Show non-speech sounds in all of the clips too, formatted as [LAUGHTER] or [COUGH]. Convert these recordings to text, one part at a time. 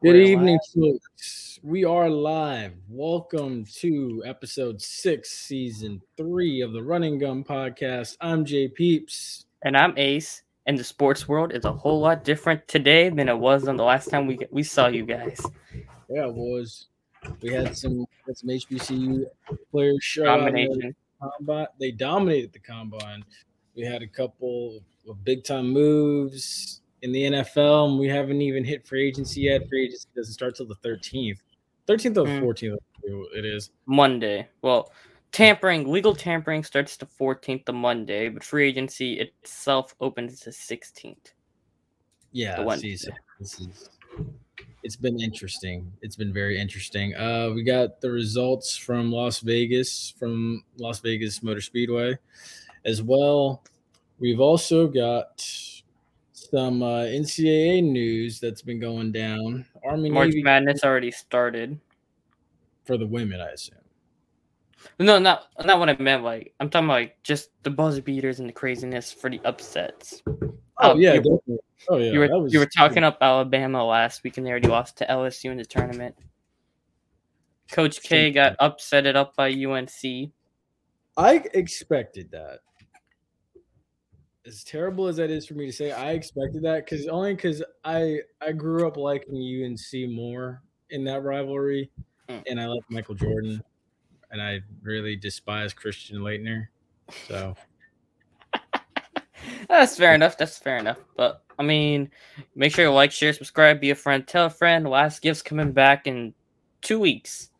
Good We're evening, folks. We are live. Welcome to episode six, season three of the Run and Gun Podcast. I'm Jay Peeps. And I'm Ace, and the sports world is a whole lot different today than it was on the last time we we saw you guys. Yeah, boys. We had some had some HBCU players show the combine. They dominated the combine. We had a couple of big time moves in the NFL, and we haven't even hit free agency yet. Free agency doesn't start till the 13th. 13th or Hmm. 14th, it is. Monday. Well, tampering, legal tampering starts the 14th of Monday, but free agency itself opens the 16th. Yeah, the see, so this is it's been interesting. It's been very interesting. Uh, we got the results from Las Vegas, from Las Vegas Motor Speedway, as well. We've also got some uh, NCAA news that's been going down. Army March Navy Madness already started. for the women, I assume. No, not not what I meant. Like I'm talking about like just the buzzer beaters and the craziness for the upsets. Oh, Oh, yeah, you- definitely. Oh yeah, you were was you were talking up Alabama last week, and they already lost to LSU in the tournament. Coach K got upset it up by UNC. I expected that. As terrible as that is for me to say, I expected that because only because I I grew up liking UNC more in that rivalry, Mm. and I like Michael Jordan, and I really despise Christian Laettner. So [LAUGHS] That's fair enough. That's fair enough. But I mean, make sure you like, share, subscribe, be a friend, tell a friend. Last gifts coming back in two weeks,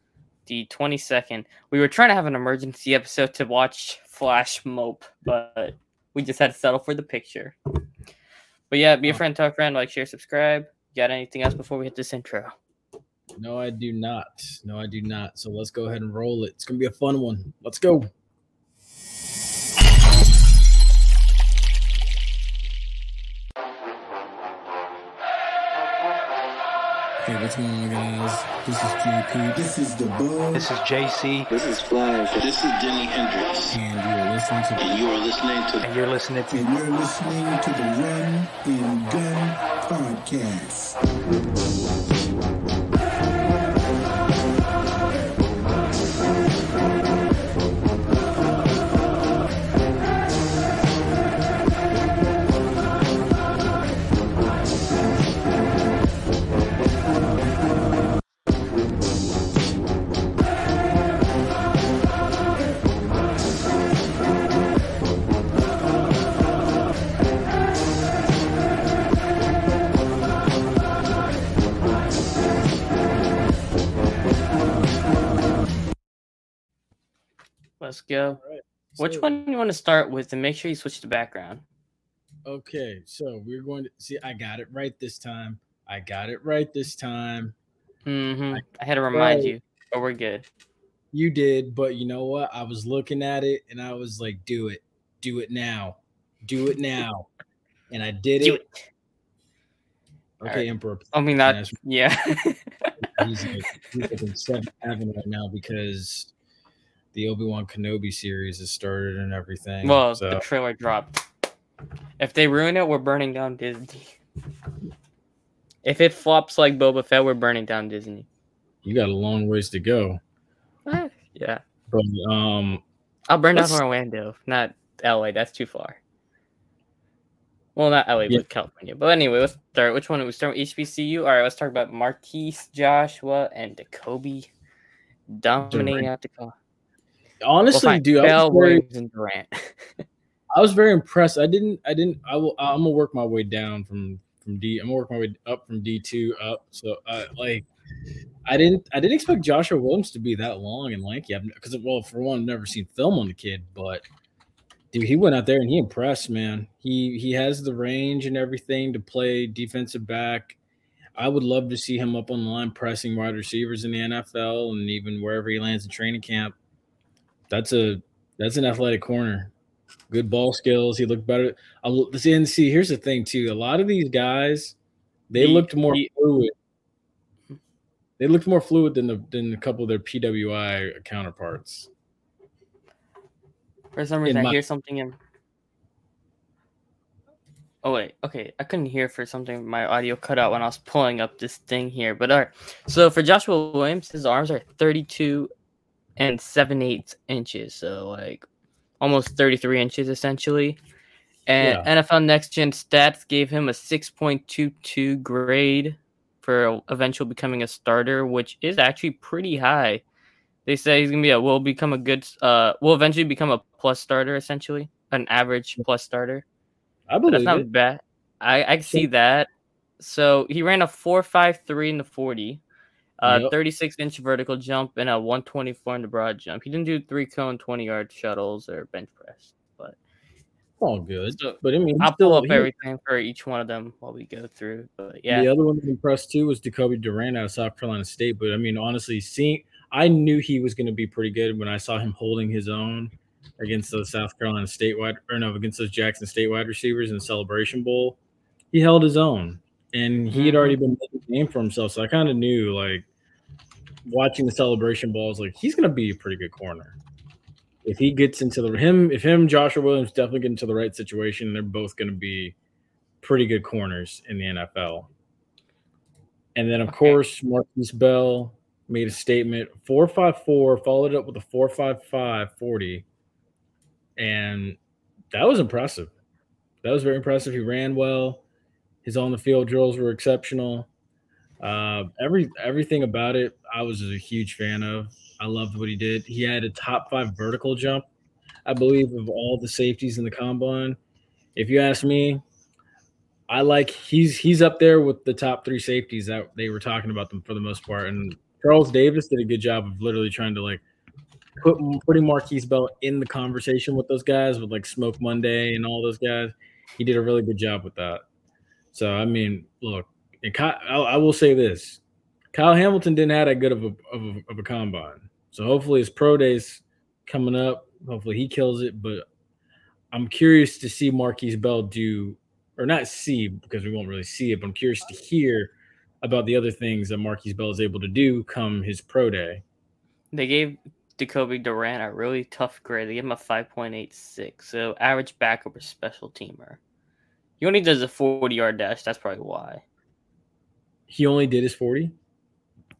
the twenty second. We were trying to have an emergency episode to watch Flash Mope, but we just had to settle for the picture. But yeah, be a friend, tell a friend, like, share, subscribe. Got anything else before we hit this intro? no, I do not. No, I do not. So let's go ahead and roll it. It's gonna be a fun one. Let's go. Hey, what's going on, guys? This is JP. This is the buzz. This is JC, This is Flash. This is Jimi Hendrix. and you are listening to And you are listening to and you're listening to and you're listening to the Run and Gun Podcast. Go. Which so- one you want to start with, and make sure you switch the background. Okay, so we're going to see. I got it right this time. I got it right this time. hmm I had to remind Right. you, but we're good. You did, but you know what? I was looking at it and I was like, "Do it, do it now, do it now," and I did Do it. it. Okay, Alright. Emperor. I mean, Yes. yeah. [LAUGHS] He's like, he's like in seventh heaven right now because the Obi Wan Kenobi series has started and everything. well, so the trailer dropped. If they ruin it, we're burning down Disney. [LAUGHS] If it flops like Boba Fett, we're burning down Disney. you got a long ways to go. Eh, yeah, But um, I'll burn down Orlando, not LA. That's too far. Well, not LA, Yeah. but California. But anyway, let's start. Which one? Are we start with HBCU. All right, let's talk about Markquese, Joshua, and Jacoby dominating out the call. Honestly, dude, I Bell, was, very, Williams, and Durant. [LAUGHS] I was very impressed. I didn't, I didn't, I will, I'm gonna work my way down from from D. I'm gonna work my way up from D two up. So, uh, like, I didn't, I didn't expect Joshua Williams to be that long and lanky. Because, well, for one, I've never seen film on the kid, but dude, he went out there and he impressed, man. He he has the range and everything to play defensive back. I would love to see him up on the line pressing wide receivers in the NFL and even wherever he lands in training camp. That's a that's an athletic corner. Good ball skills. He looked better. I l- see, and see, here's the thing too. A lot of these guys, they He- looked more he- fluid. They looked more fluid than the than a couple of their PWI counterparts. For some reason, In I hear something in. Oh wait, okay. I couldn't hear for something. My audio cut out when I was pulling up this thing here. But all right. So for Joshua Williams, his arms are 32 and 7 eighths inches. So like almost 33 inches essentially. And NFL Next Gen Stats gave him a 6.22 grade for eventual becoming a starter, which is actually pretty high. They say he's gonna be a will become a good uh will eventually become a plus starter essentially, an average plus starter. I believe that's not it. bad. I I see that. So he ran a four five three in the forty, uh, Yep. thirty six inch vertical jump and a one twenty four in the broad jump. He didn't do three cone twenty yard shuttles or bench press, but All good. So, but I mean, I'll pull up he- everything for each one of them while we go through. But yeah, The other one that impressed too was Jacoby Durant out of South Carolina State. But I mean, honestly, seeing I knew he was going to be pretty good when I saw him holding his own against those South Carolina State wide or no, against those Jackson State wide receivers in the Celebration Bowl. He held his own, and he had already been making a name for himself. So I kind of knew, like, watching the Celebration balls, like, he's going to be a pretty good corner. If he gets into the him, if him, Joshua Williams definitely get into the right situation, they're both going to be pretty good corners in the NFL. And then, of Okay. course, Markquese Bell made a statement 454, followed it up with a 455 40. And that was impressive. That was very impressive. He ran well. His on the field drills were exceptional. Uh, every everything about it, I was a huge fan of. I loved what he did. He had a top five vertical jump, I believe, of all the safeties in the combine. If you ask me, I like he's he's up there with the top three safeties that they were talking about them for the most part. And Charles Davis did a good job of literally trying to like put putting Markquese Bell in the conversation with those guys with like Smoke Monday and all those guys. He did a really good job with that. So I mean, look, and Ky- I, I will say this: Kyle Hamilton didn't have that good of a, of a of a combine. So hopefully his pro days coming up. Hopefully he kills it. But I'm curious to see Markquese Bell do, or not see because we won't really see it. But I'm curious to hear about the other things that Markquese Bell is able to do come his pro day. they gave Jacoby Durant a really tough grade. They gave him a five point eight six, so average backup or special teamer. He only does a forty yard dash. That's probably why. He only did his 40.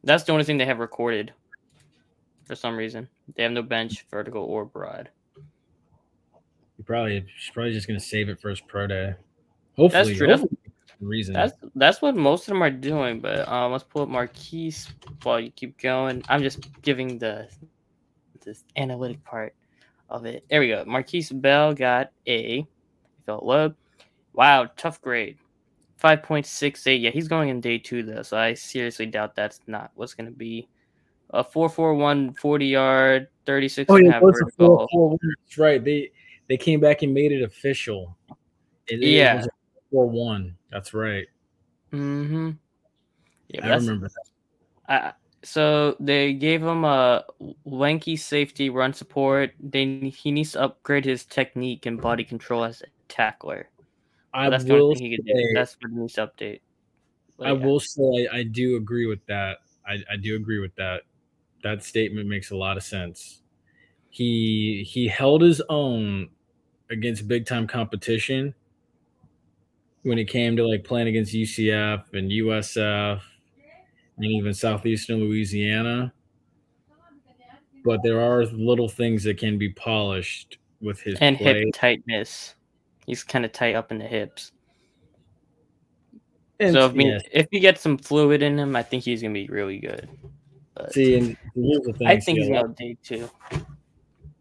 That's the only thing they have recorded. For some reason, they have no bench, vertical, or broad. He probably he's probably just gonna save it for his pro day. Hopefully, That's true. Hopefully the reason. That's that's what most of them are doing. But um, let's pull up Markquese while you keep going. I'm just giving the this analytic part of it. There we go. Markquese Bell got a felt low. Wow, tough grade. 5.68. Yeah, he's going in day two though, so I seriously doubt that's not what's gonna be. A 441 40 yard, 36 Oh and a yeah, half what's the vertical. four, four? That's right. They they came back and made it official. It, it Yeah. a four one. That's right. Mm-hmm. Yeah, I remember that. I, so they gave him a lanky safety run support. They he needs to upgrade his technique and body control as a tackler. I That's the will thing he can do. That's what he update. But I will say I, I do agree with that. I, I do agree with that. That statement makes a lot of sense. He he held his own against big time competition when it came to like playing against UCF and USF and even Southeastern Louisiana. But there are little things that can be polished with his and play. hip tightness. He's kind of tight up in the hips. And so if, we, yes, if he gets some fluid in him, I think he's gonna be really good. But see, and here's the thing. I think see, he's gonna day two.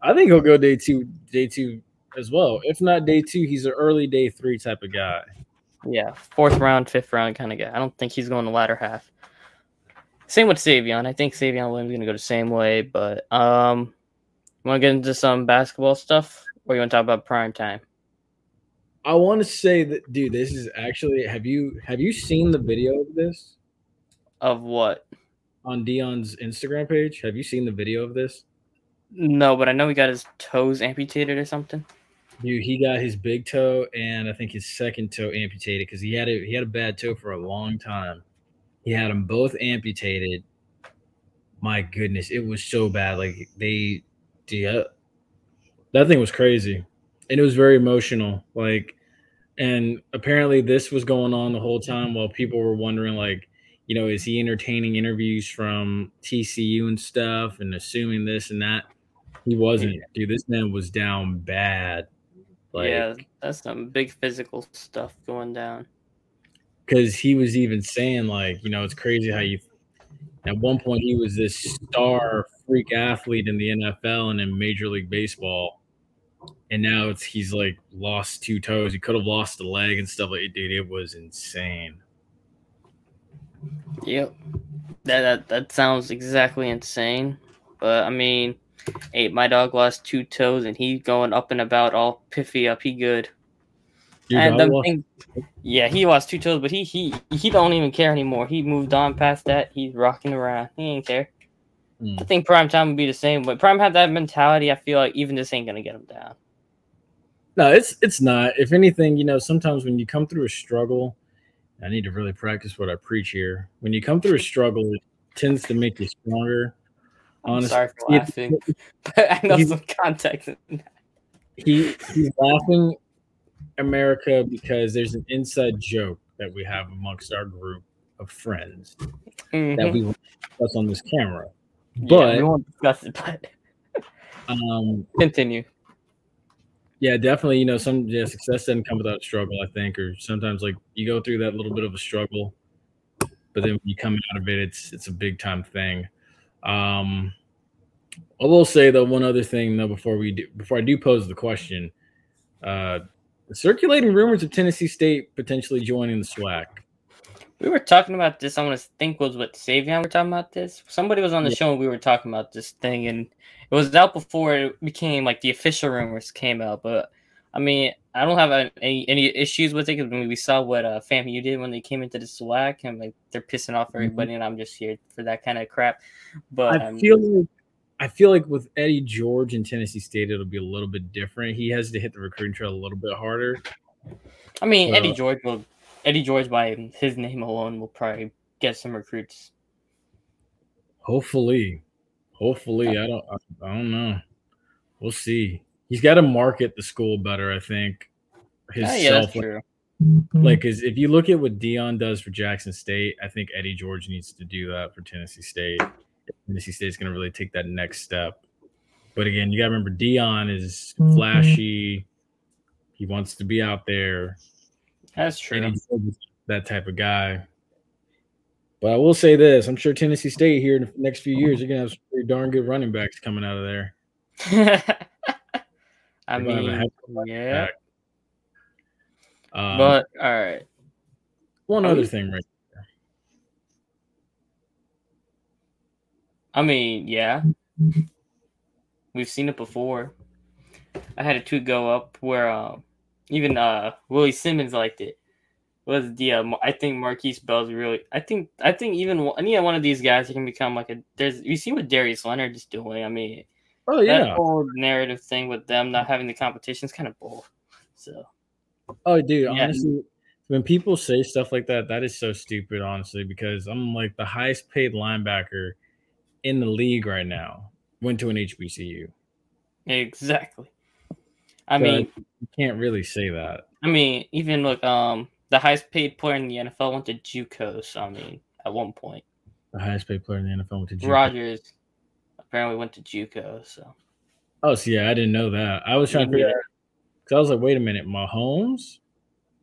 I think he'll go day two, day two as well. If not day two, he's an early day three type of guy. Yeah, fourth round, fifth round kind of guy. I don't think he's going the latter half. Same with Savion. I think Savion Williams is gonna go the same way. But um, want to get into some basketball stuff, or you want to talk about prime time? I want to say that, dude. This is actually. Have you have you seen the video of this Of what? on Deion's Instagram page? Have you seen the video of this? No, but I know he got his toes amputated or something. Dude, he got his big toe and I think his second toe amputated because he had a he had a bad toe for a long time. He had them both amputated. My goodness, it was so bad. Like they, yeah, that thing was crazy, and it was very emotional. Like And apparently, this was going on the whole time while people were wondering, like, you know, is he entertaining interviews from TCU and stuff and assuming this and that? He wasn't, dude. This man was down bad. Like, yeah, that's some big physical stuff going down. because he was even saying like you know it's crazy how you at one point he was this star freak athlete in the NFL and in Major League Baseball and now it's he's like lost two toes he could have lost a leg and stuff like dude it was insane Yep. That that that sounds exactly insane. But I mean, hey, my dog lost two toes and he's going up and about all piffy up. He good. Your and the thing, yeah, he lost two toes, but he he he don't even care anymore. He moved on past that. He's rocking around. He ain't care. Hmm. I think Prime Time would be the same. But Prime had that mentality. I feel like even this ain't gonna get him down. No it's it's not if anything you know sometimes when you come through a struggle I need to really practice what I preach here when you come through a struggle it tends to make you stronger I'm Honestly, sorry for [LAUGHS] laughing, but [LAUGHS] I know he- some context. he he's laughing America because there's an inside joke that we have amongst our group of friends that Mhm. we discuss on this camera. Yeah, But we won't discuss it. But um, continue. Yeah, definitely, you know, some yeah, success doesn't come without struggle, I think, or sometimes like you go through that little bit of a struggle, but then when you come out of it, it's it's a big time thing. Um, I will say though one other thing though before we do before I do pose the question, uh, circulating rumors of Tennessee State potentially joining the SWAC. We were talking about this. I want to think was what Savion were talking about this. Somebody was on the Yeah. show and we were talking about this thing, and it was out before it became like the official rumors came out. But I mean, I don't have any any issues with it because we saw what uh, FAMU did when they came into the SWAC, and like they're pissing off everybody, and I'm just here for that kind of crap. But I um, feel like I feel like with Eddie George and Tennessee State, it'll be a little bit different. He has to hit the recruiting trail a little bit harder. I mean, Eddie uh, George will Eddie George by his name alone will probably get some recruits. Hopefully, hopefully, I don't, I, I don't know. We'll see. He's got to market the school better. I think Yeah, oh, yeah, that's like, true. like, is if you look at what Deion does for Jackson State, I think Eddie George needs to do that for Tennessee State. Tennessee State's going to really take that next step. But again, you got to remember Deion is mm-hmm. flashy. He wants to be out there. That's true. Eddie George is that type of guy. But I will say this: I'm sure Tennessee State here in the next few years, you're gonna have some pretty darn good running backs coming out of there. [LAUGHS] I They're gonna have a mean, heck of a yeah. Um, but all right. one are other we- thing, right? I mean, yeah, we've seen it before. I had a tweet go up where uh, even uh, Willie Simmons liked it. Was the uh, I think Markquese Bell's really I think I think even any one of these guys can become like a there's you see what Darius Leonard is doing. I mean, Oh that yeah. whole narrative thing with them not having the competition is kind of bull. So Oh dude, Yeah. honestly, when people say stuff like that, that is so stupid, honestly, because I'm like the highest paid linebacker in the league right now. Went to an HBCU. exactly. I So mean, you can't really say that. I mean, even look, um, the highest paid player in the NFL went to JUCO. So I mean, at one point, The highest paid player in the NFL went to JUCO. Rodgers apparently went to JUCO. So Oh, so yeah, I didn't know that. I was trying to figure out because I was like, wait a minute, Mahomes?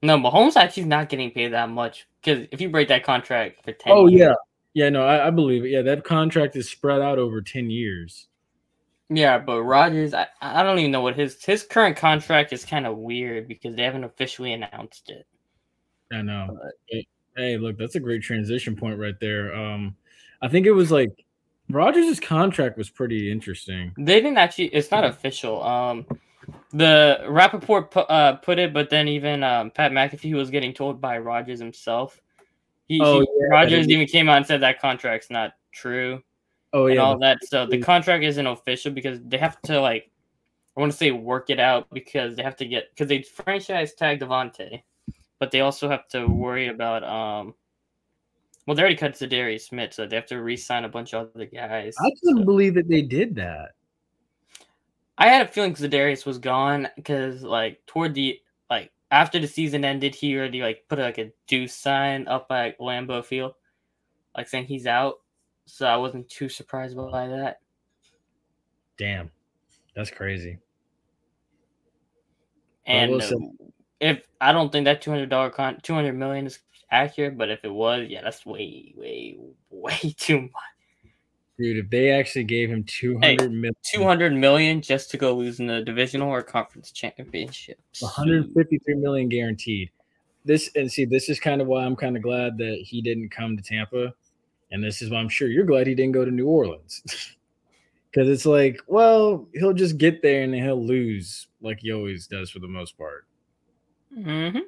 no, Mahomes actually not getting paid that much because if you break that contract for ten, Oh years- yeah, yeah. No, I, I believe it. Yeah, that contract is spread out over ten years. yeah. But Rodgers, I, I don't even know what his his current contract is. Kind of weird because they haven't officially announced it. I know. But- Hey, hey, look, that's a great transition point right there. Um, I think it was like Rodgers' contract was pretty interesting. They didn't actually. It's not official. Um, the Rapoport pu- uh, put it, but then even um, Pat McAfee was getting told by Rodgers himself. He, Oh, he- yeah. Rodgers even came out and said that contract's not true Oh and yeah, all that. So the contract isn't official because they have to like, I want to say work it out because they have to get because they franchise tag Davante, but they also have to worry about um. Well, they already cut Za'Darius Smith, so they have to re-sign a bunch of other guys. I couldn't so- believe that they did that. I had a feeling Za'Darius was gone because like toward the like after the season ended, he already like put like a deuce sign up at Lambeau Field, like saying he's out. So I wasn't too surprised by that. Damn, that's crazy. And uh, if I don't think that two hundred dollar con two hundred million is accurate, but if it was, yeah, that's way, way, way [LAUGHS] too much. Dude, if they actually gave him two hundred million, Two hundred million just to go lose in the divisional or conference championship. 153 million guaranteed. This and see, this is kind of why I'm kind of glad that he didn't come to Tampa, and this is why I'm sure you're glad he didn't go to New Orleans, [LAUGHS] because it's like, well, he'll just get there and he'll lose like he always does for the most part. Mm-hmm.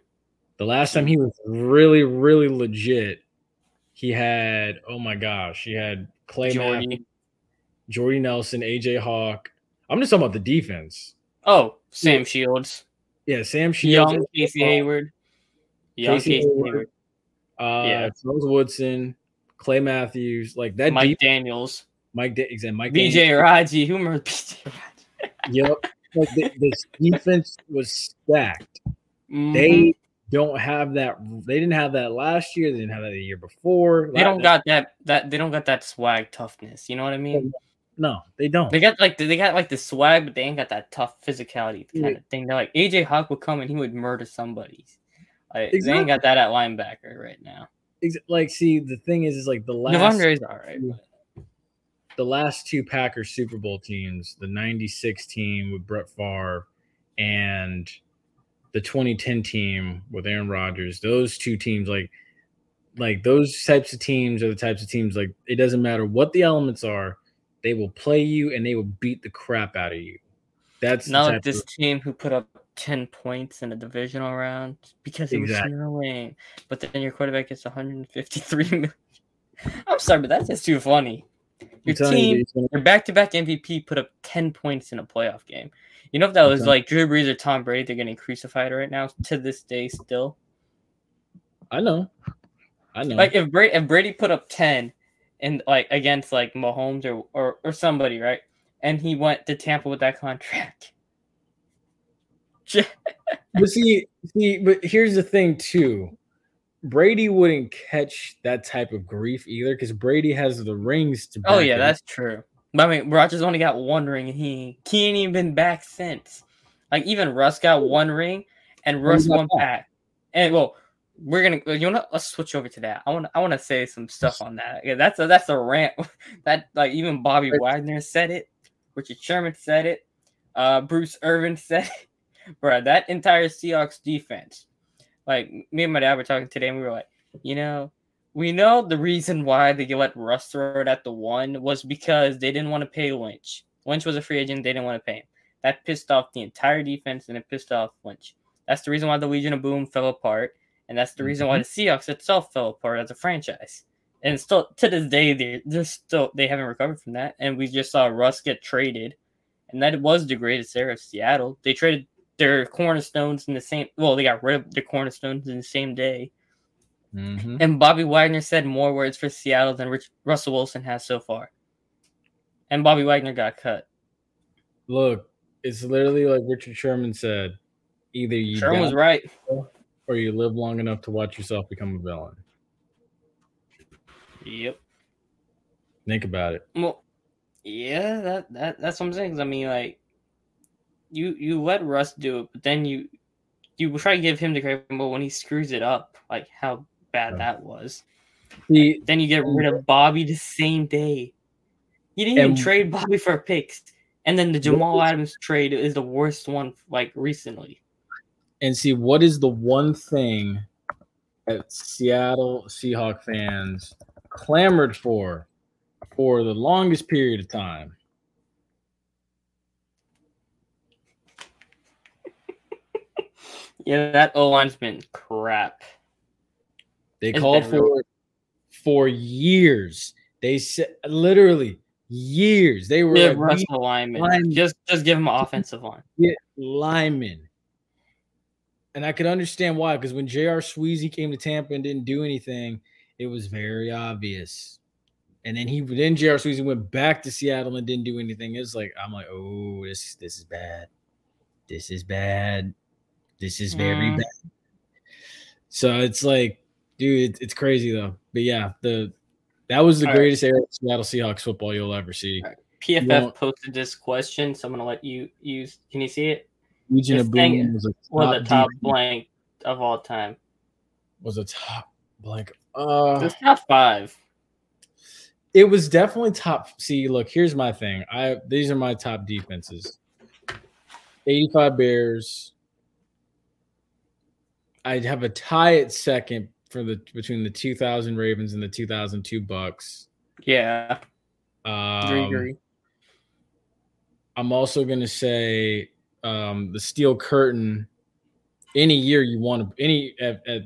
The last time he was really, really legit, he had oh my gosh, he had Clay Jordy, Jordy. Jordy Nelson, AJ Hawk. I'm just talking about the defense. Oh, Sam Shields. Yeah, Sam Shields, Young Casey Hayward. Young Casey Casey, Hayward. Hayward. uh, Yeah. Charles Woodson, Clay Matthews, like that. Mike deep, Daniels. Mike, da- exactly, Mike. BJ Raji. Who BJ Raji? Yep. Like the, this defense was stacked. Mhm. They don't have that. They didn't have that last year. They didn't have that the year before. they don't got that that they don't got that swag toughness. You know what I mean? No, they don't. They got like they got like the swag, but they ain't got that tough physicality kind Yeah. of thing. They're like AJ Hawk would come and he would murder somebody. Like, They ain't got that at linebacker right now. Like, see, the thing is, is like the last De'Vondre's all right. but- the last two Packers Super Bowl teams, the 96 team with Brett Favre and the 2010 team with Aaron Rodgers, those two teams, like, like those types of teams are the types of teams, like, it doesn't matter what the elements are, they will play you and they will beat the crap out of you. That's Not this of- team who put up 10 points in a divisional round because it Exactly. was snowing. But then your quarterback gets 153 million. [LAUGHS] I'm sorry, but that's just too funny. Your telling you, team, your back to back MVP put up 10 points in a playoff game. You know, if that was Okay. like Drew Brees or Tom Brady, they're getting crucified right now to this day still. I know. I know. Like if Brady, if Brady put up 10 and like against like Mahomes or, or, or somebody, right? And he went to Tampa with that contract. [LAUGHS] but see, see, but here's the thing too. Brady wouldn't catch that type of grief either because Brady has the rings to. Oh yeah, it. that's true. But I mean, Rodgers only got one ring, and he he ain't even been back since. Like even Russ got one ring, and Russ won back. And well, we're gonna you know let's switch over to that. I want I want to say some stuff on that. Yeah, that's a that's a rant. [LAUGHS] that like even Bobby Wagner said it. Richard Sherman said it. Uh, Bruce Irvin [LAUGHS] said it. Bro, that entire Seahawks defense. Like me and my dad were talking today, and we were like, you know, we know the reason why they let Russ throw it at the one was because they didn't want to pay Lynch. Lynch was a free agent; they didn't want to pay him. That pissed off the entire defense, and it pissed off Lynch. That's the reason why the Legion of Boom fell apart, and that's the reason why mm-hmm. the Seahawks itself fell apart as a franchise. And still to this day, they're, they're still they haven't recovered from that. And we just saw Russ get traded, and that was the greatest era of Seattle. They traded their cornerstones in the same. Well, they got rid of their cornerstones in the same day. Mhm. And Bobby Wagner said more words for Seattle than Rich, Russell Wilson has so far. And Bobby Wagner got cut. Look, it's literally like Richard Sherman said: either you Sherman was right. or you live long enough to watch yourself become a villain. Yep. Think about it. Well, yeah, that, that that's what I'm saying. I mean, like, you you let Russ do it, but then you you try to give him the credit, but when he screws it up, like how bad Yeah. that was, See, then you get rid of Bobby the same day. You didn't even trade Bobby for picks, and then the Jamal Adams trade is the worst one like recently. and see what is the one thing that Seattle Seahawk fans clamored for for the longest period of time. [LAUGHS] Yeah, that O line's been crap. They It's called for real- for years. They said literally years. They were Give Russ lineman. line- Just just give him an offensive line. "We get linemen. And I could understand why, because when J.R. Sweezy came to Tampa and didn't do anything, it was very obvious. And then he then J.R. Sweezy went back to Seattle and didn't do anything. It's like I'm like, oh, this this is bad. This is bad. This is very Mm. bad. So it's like, dude, it, it's crazy though. But yeah, the that was the All right. greatest era of Seattle Seahawks football you'll ever see. All right. PFF won't- posted this question, so I'm gonna let you use. Can you see it? Eugene This thing Aboom was a Well, the top D- blank of all time. was a top blank. Uh, It's top five. it was definitely top. See, look, here's my thing. I these are my top defenses. 85 Bears. I'd have a tie at second for the between the 2000 Ravens and the 2002 Bucks. Yeah, Um, agree. I'm also gonna say um, the steel curtain. Any year you want to, any at, at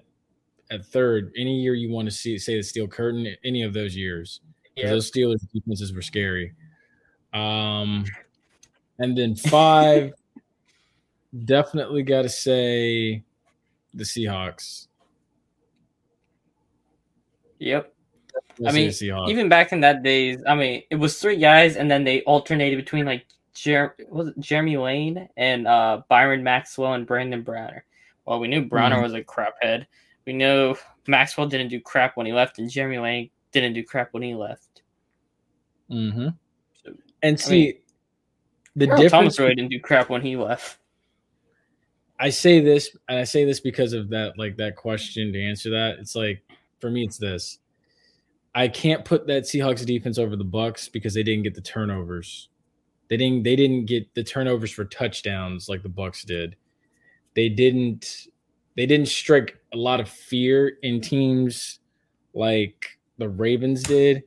at third, any year you want to see say the steel curtain, any of those years, Yeah. those Steelers defenses were scary. Um, and then five, [LAUGHS] definitely got to say the Seahawks. Yep. I mean, even back in that days, I mean, it was three guys, and then they alternated between like Jer- was it Jeremy Lane and uh, Byron Maxwell and Brandon Browner. Well, we knew Browner Mhm. was a craphead. We know Maxwell didn't do crap when he left, and Jeremy Lane didn't do crap when he left. Mm-hmm. So, And see, the Earl difference. Thomas really didn't do crap when he left. I say this, and I say this because of that, like that question to answer that. It's like for me, it's this. I can't put that Seahawks defense over the Bucks because they didn't get the turnovers. They didn't. They didn't get the turnovers for touchdowns like the Bucks did. They didn't. They didn't strike a lot of fear in teams like the Ravens did.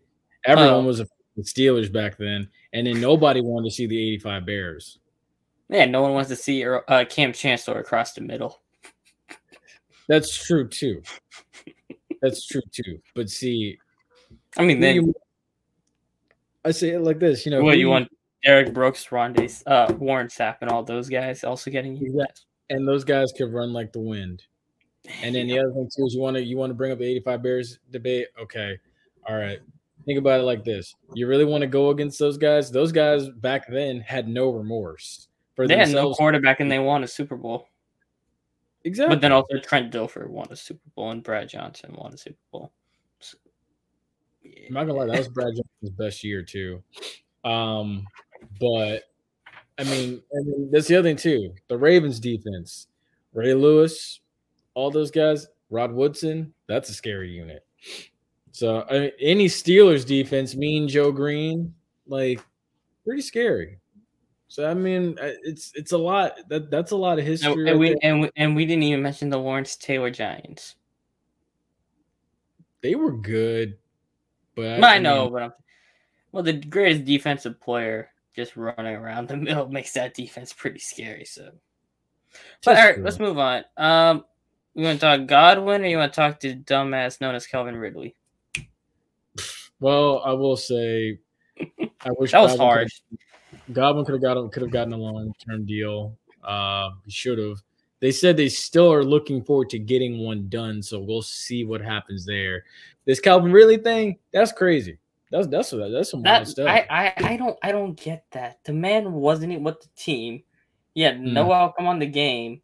Everyone Oh. was a the Steelers back then, and then nobody wanted to see the '85 Bears. Yeah, no one wants to see uh, Kam Chancellor across the middle. That's true too. That's true too. But see, I mean, then you- I say it like this, you know. what you want? Derrick Brooks, Ronde, uh, Warren Sapp, and all those guys also getting you. Exact- and those guys could run like the wind. And then the other thing too is you want to you want to bring up the 85 Bears debate. Okay, all right. Think about it like this: you really want to go against those guys? Those guys back then had no remorse for They had no themselves. quarterback and they won a Super Bowl. Exactly. But then also Trent Dilfer won a Super Bowl and Brad Johnson won a Super Bowl. So, I'm not gonna lie, that was [LAUGHS] Brad Johnson's best year too. Um, but I mean, and then that's the other thing too. The Ravens defense, Ray Lewis, all those guys, Rod Woodson, that's a scary unit. So I mean, any Steelers defense, mean Joe Greene, like pretty scary. So I mean, it's it's a lot. That that's a lot of history. and, right we and we, and we didn't even mention the Lawrence Taylor Giants. they were good, but I, I know, mean, but I'm, well, the greatest defensive player just running around the [LAUGHS] middle makes that defense pretty scary. So, but all right, true. let's move on. Um, you want to talk Godwin or you want to talk to dumbass known as Calvin Ridley? Well, I will say, I wish [LAUGHS] That was Godwin hard. Godwin could have got could have gotten a long term deal. Uh, should have. They said they still are looking forward to getting one done, so we'll see what happens there. This Calvin Ridley thing, that's crazy. That's that's that's some wild That stuff. I, I I don't I don't get that. The man wasn't even with the team. He had no Hmm. outcome on the game,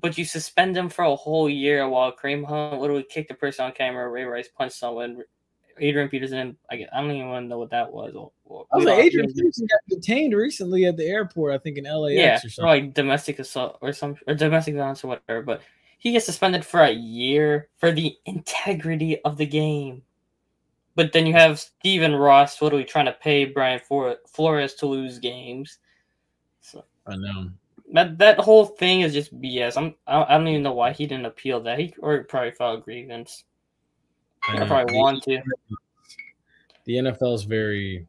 but you suspend him for a whole year while Kareem Hunt literally kicked a person on camera. Ray Rice punched someone. Adrian Peterson, I, get- I don't even want to know what that was. Or- or- I was like, Adrian Peterson got detained recently at the airport, I think in LAX yeah, or or like domestic assault or some or domestic violence or whatever. But he gets suspended for a year for the integrity of the game. But then you have Stephen Ross literally trying to pay Brian For- Flores to lose games. So I know. that that whole thing is just BS. I'm I don't, even know why he didn't appeal that. He or probably filed a grievance. I I probably The- want to. The NFL is very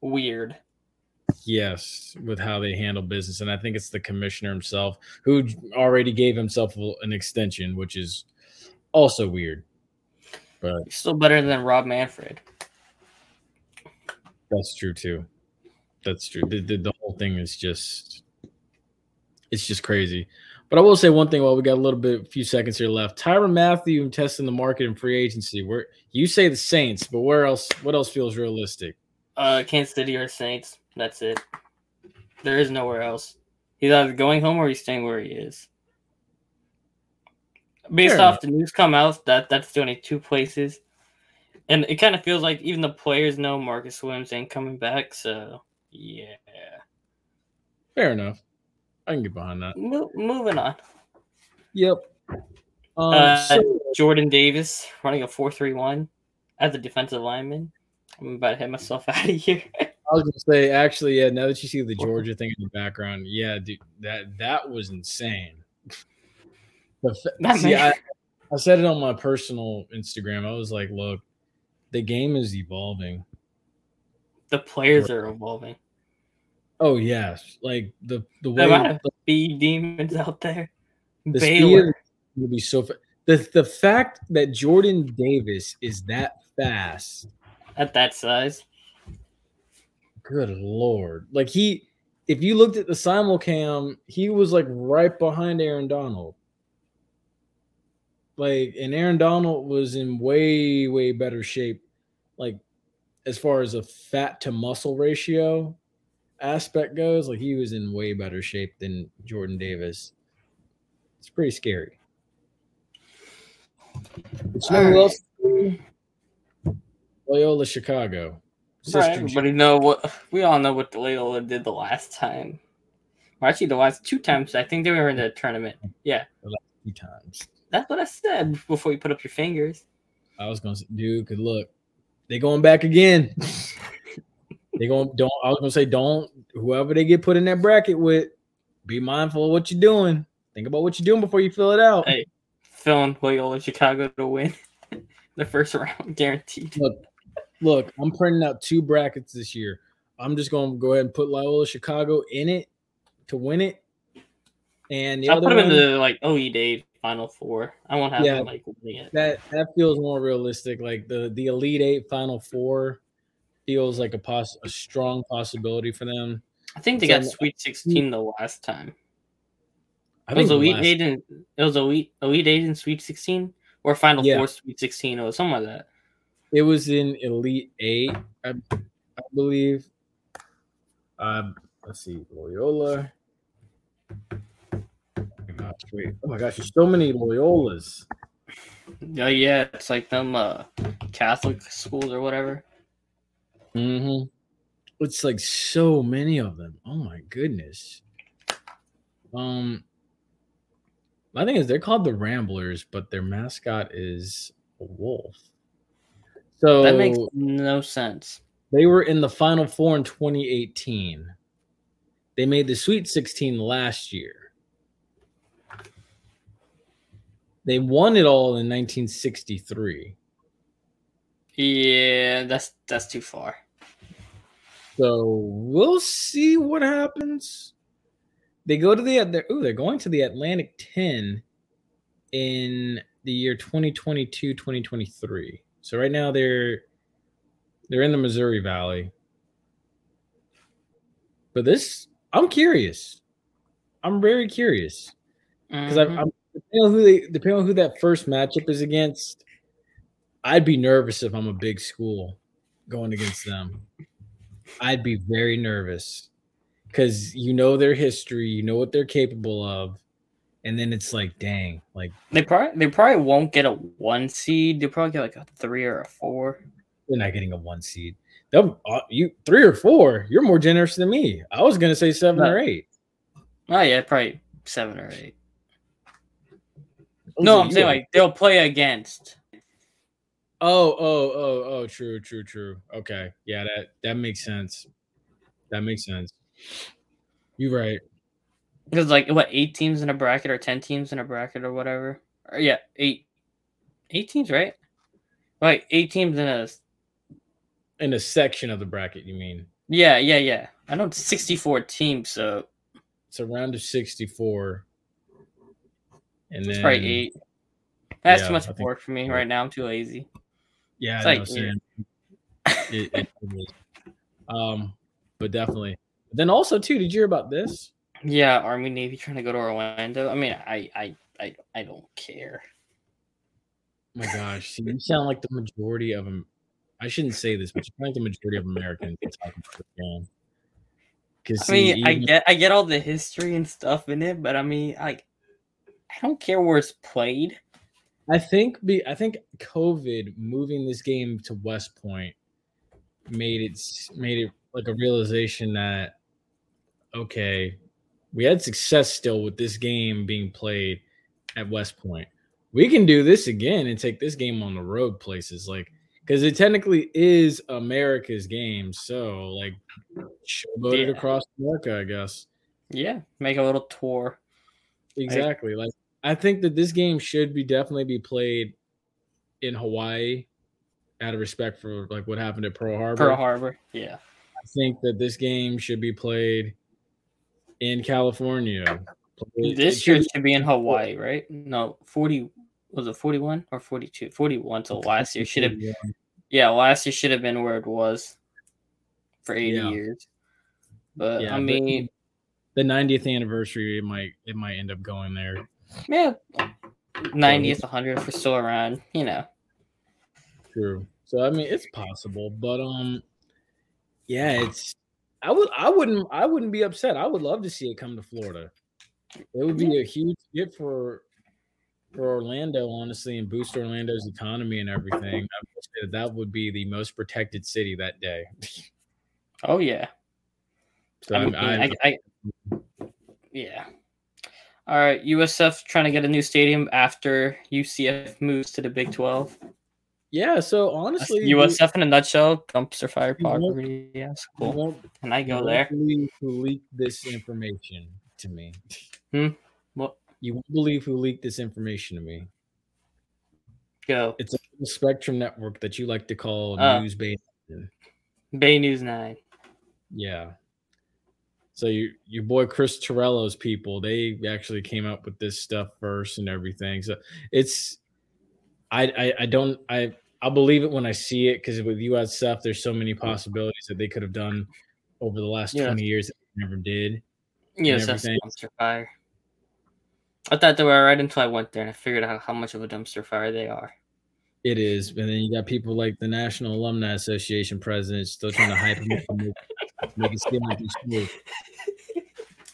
Weird. Yes, with how they handle business, and I think it's the commissioner himself who already gave himself an extension, which is also weird. But Still better than Rob Manfred. that's true too. That's true. The, the, the whole thing is just, it's just crazy. But I will say one thing while we got a little bit, a few seconds here left. Tyrann Mathieu testing the market in free agency. Where you say the Saints, but where else? What else feels realistic? Uh, Kansas City or Saints. That's it. There is nowhere else. He's either going home or he's staying where he is. based Fair off the news come out that that's the only two places, and it kind of feels like even the players know Marcus Williams ain't coming back. So yeah, Fair enough. I can get behind that. Mo- moving on. Yep. Um, Uh, so- Jordan Davis running a four three one as a defensive lineman. I'm about to hit myself [LAUGHS] out of here. I was gonna say, actually, yeah. Now that you see the Georgia thing in the background, yeah, dude, that that was insane. The see, I, I said it on my personal Instagram. I was like, look, the game is evolving. the players are evolving. Oh yes, like the the way the, speed demons out there. the speed Baylor. is gonna be so. Fa- the the fact that Jordan Davis is that fast at that size. Good lord. Like he if you looked at the simulcam, he was like right behind Aaron Donald. Like and Aaron Donald was in way, way better shape, like as far as a fat to muscle ratio aspect goes, like he was in way better shape than Jordan Davis. It's pretty scary. But you know who else? Loyola Chicago. Right, Sister everybody know what we all know what Loyola did the last time. Or actually, the last two times I think they were in the tournament. Yeah, the last two times. that's what I said before you put up your fingers. I was gonna say, dude, cause look, they going back again. [LAUGHS] they going don't I was gonna say don't whoever they get put in that bracket with, be mindful of what you're doing. Think about what you're doing before you fill it out. Hey. Filling Loyola Chicago to win [LAUGHS] the first round, guaranteed. Look, look, I'm printing out two brackets this year. I'm just gonna go ahead and put Loyola Chicago in it to win it. And the I'll other put them in the like OE Day Final Four. I won't have Yeah. them like that that feels more realistic. Like the the Elite Eight Final Four feels like a poss a strong possibility for them. I think they So- got Sweet 16 the last time. I It was Elite last- Eight and it was Elite Elite Eight and Sweet 16 or Final Yeah. Four Sweet 16 or something like that. It was in Elite Eight, I, I believe. Um, let's see, Loyola. Oh my gosh, wait. Oh my gosh, there's so many Loyolas. Yeah, yeah, it's like them uh Catholic schools or whatever. Mm-hmm. It's like so many of them. Oh my goodness. Um, my thing is they're called the Ramblers, but their mascot is a wolf. So That makes no sense. They were in the Final Four in 2018. They made the Sweet 16 last year. They won it all in 1963. Yeah, that's that's too far. So we'll see what happens. They go to the they're, ooh, they're going to the Atlantic 10 in the year 2022 2023. So right now they're they're in the Missouri Valley. But this I'm curious. I'm very curious because Mhm. I'm depending on who they depending on who that first matchup is against. I'd be nervous if I'm a big school going against them. I'd be very nervous because you know their history, you know what they're capable of, and then it's like, dang, like they probably they probably won't get a one seed. They'll probably get like a three or a four. they're not getting a one seed. They'll uh, you three or four. You're more generous than me. I was gonna say seven No. or eight. Oh yeah, probably seven or eight. No, I'm saying are- like they'll play against. Oh, oh, oh, oh, true, true, true. Okay. Yeah, that that makes sense. That makes sense. You're right. Because like what eight teams in a bracket or ten teams in a bracket or whatever. Or yeah, eight eight teams, right? Like eight teams in a In a section of the bracket, you mean? yeah, yeah, yeah. I know it's sixty four teams, so It's a round of 64. And it's then probably eight. That's yeah, too much work for me right now. I'm too lazy. Yeah, It's like, same. It- it. Um, but definitely. Then also too, did you hear about this? Yeah, Army Navy trying to go to Orlando. I mean, I I I, I don't care. Oh my gosh, see, you sound like the majority of them. I shouldn't say this, but you sound like the majority of Americans talking football. Because I mean, I get I get all the history and stuff in it, but I mean, like, I don't care where it's played. I think be I think COVID moving this game to West Point made it made it like a realization that okay, we had success still with this game being played at West Point. We can do this again and take this game on the road places like because it technically is America's game. So like showboat it Yeah. across America, I guess. Yeah, make a little tour. Exactly. Like I think that this game should be definitely be played in Hawaii out of respect for like what happened at Pearl Harbor. Pearl Harbor. Yeah. I think that this game should be played in California. This should year be- should be in Hawaii, right? No, 40 was it 41 or 42? 41. So last year should have yeah, last year should have been where it was for 80 Yeah. years. But Yeah, I mean, the 90th anniversary it might it might end up going there. Yeah, 90th, 100th for still around, you know. True. So I mean it's possible, but um yeah, it's I would I wouldn't I wouldn't be upset. I would love to see it come to Florida. It would be a huge hit for for Orlando, honestly, and boost Orlando's economy and everything. I would say that, that would be the most protected city that day. Oh yeah. So I I, mean, I, I, I, yeah. All right, USF trying to get a new stadium after UCF moves to the Big 12. yeah. So That's honestly, USF in a nutshell, dumpster fire property. Yeah, cool. Can I go there? leaked this information to me. Hmm. What? You won't believe who leaked this information to me. Go. It's a Spectrum network that you like to call Oh. news based. Bay News 9. Yeah. So your your boy Chris Torello's people, they actually came up with this stuff first and everything. So it's I I, I don't I I'll believe it when I see it because with USF, there's so many possibilities that they could have done over the last Yeah. 20 years that they never did. Yes, that's dumpster fire. I thought they were right until I went there and I figured out how much of a dumpster fire they are. It is, and then you got people like the National Alumni Association president still trying to hype him up [LAUGHS] make, it seem like smooth.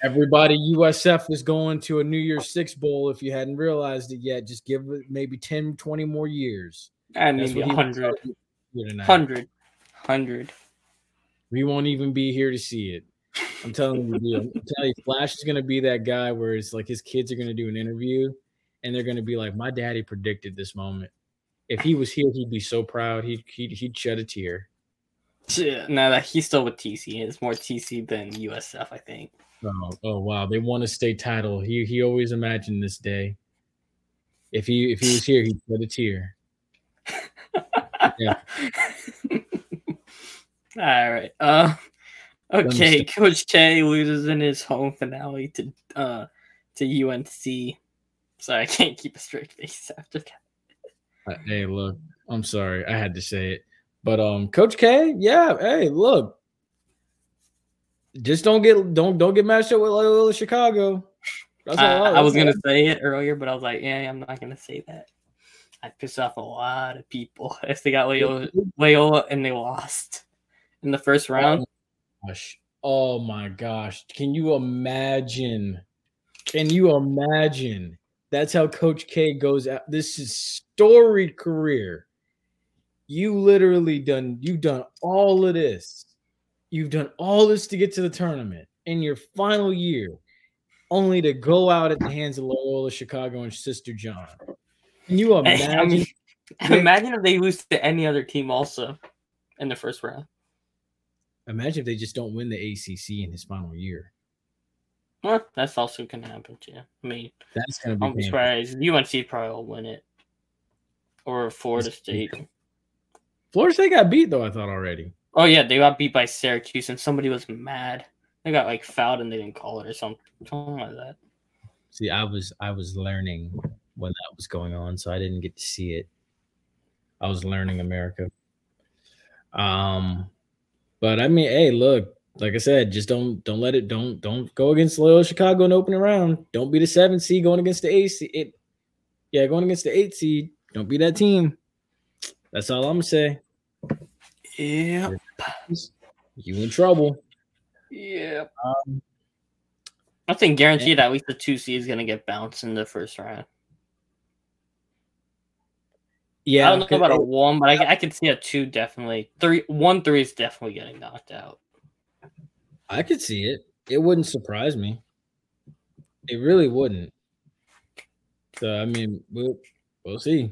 Everybody, USF is going to a New Year's Six bowl. If you hadn't realized it yet, just give it maybe 10, 20 more years. I That's mean, what he was 100. telling you here tonight. 100. 100. We won't even be here to see it. I'm telling you, I'm telling you, Flash is gonna be that guy where it's like his kids are gonna do an interview, and they're gonna be like, "My daddy predicted this moment. If he was here, he'd be so proud. He'd he'd, he'd shed a tear." Yeah, no, that he's still with TC. It's more TC than USF, I think. Oh, oh wow, they won a state title. He he always imagined this day. If he if he was here, he'd shed a tear. Yeah. [LAUGHS] All right. Uh okay, Coach K loses in his home finale to uh to UNC. Sorry, I can't keep a straight face after that. Uh, Hey, look, I'm sorry, I had to say it, but um, Coach K, yeah, hey, look, just don't get don't don't get matched up with Loyola Chicago. That's I, all. I was gonna say it earlier, but I was like, yeah, I'm not gonna say that. I pissed off a lot of people [LAUGHS] if they got Loyola, Loyola and they lost in the first round. Gosh. Oh my gosh. Can you imagine? Can you imagine? That's how Coach K goes out. This is storied career. You literally done you've done all of this. You've done all this to get to the tournament in your final year, only to go out at the hands of Loyola Chicago and Sister John. Can you imagine? I mean, imagine if they lose to any other team also in the first round. imagine if they just don't win the ACC in his final year. Well, that's also gonna happen too. I mean, That's gonna be I'm surprised UNC probably will win it, or Florida State. Florida State got beat though. I thought already. Oh yeah, they got beat by Syracuse, and somebody was mad. They got like fouled and they didn't call it or something, something like that. See, I was I was learning when that was going on, so I didn't get to see it. I was learning America. Um, but I mean, hey, look, like I said, just don't don't let it don't don't go against Loyola Chicago in opening round. Don't be the seven seed going against the eight seed. It, yeah, going against the eight seed. Don't be that team. That's all I'm gonna say. Yeah, You in trouble. yeah. Um, I think guaranteed that at least the two seed is gonna get bounced in the first round. Yeah, I don't know about a one, but I, I could see a two definitely. Three, one, three is definitely getting knocked out. I could see it. It wouldn't surprise me. It really wouldn't. So I mean, we'll we'll see.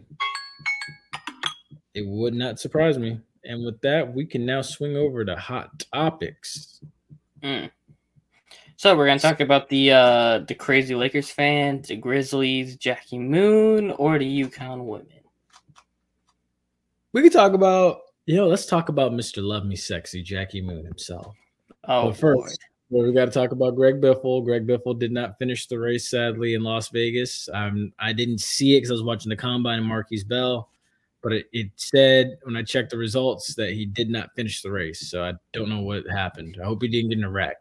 It would not surprise me. And with that, we can now swing over to hot topics. Mm. So we're gonna talk about the uh the crazy Lakers fans, the Grizzlies, Jackie Moon, or the UConn women. We could talk about, you know, let's talk about Mr. Love Me Sexy, Jackie Moon himself. Oh, But first, well, we got to talk about Greg Biffle. Greg Biffle did not finish the race, sadly, in Las Vegas. Um, I didn't see it because I was watching the combine and Markquese Bell, but it, it said when I checked the results that he did not finish the race. So I don't know what happened. I hope he didn't get in a wreck.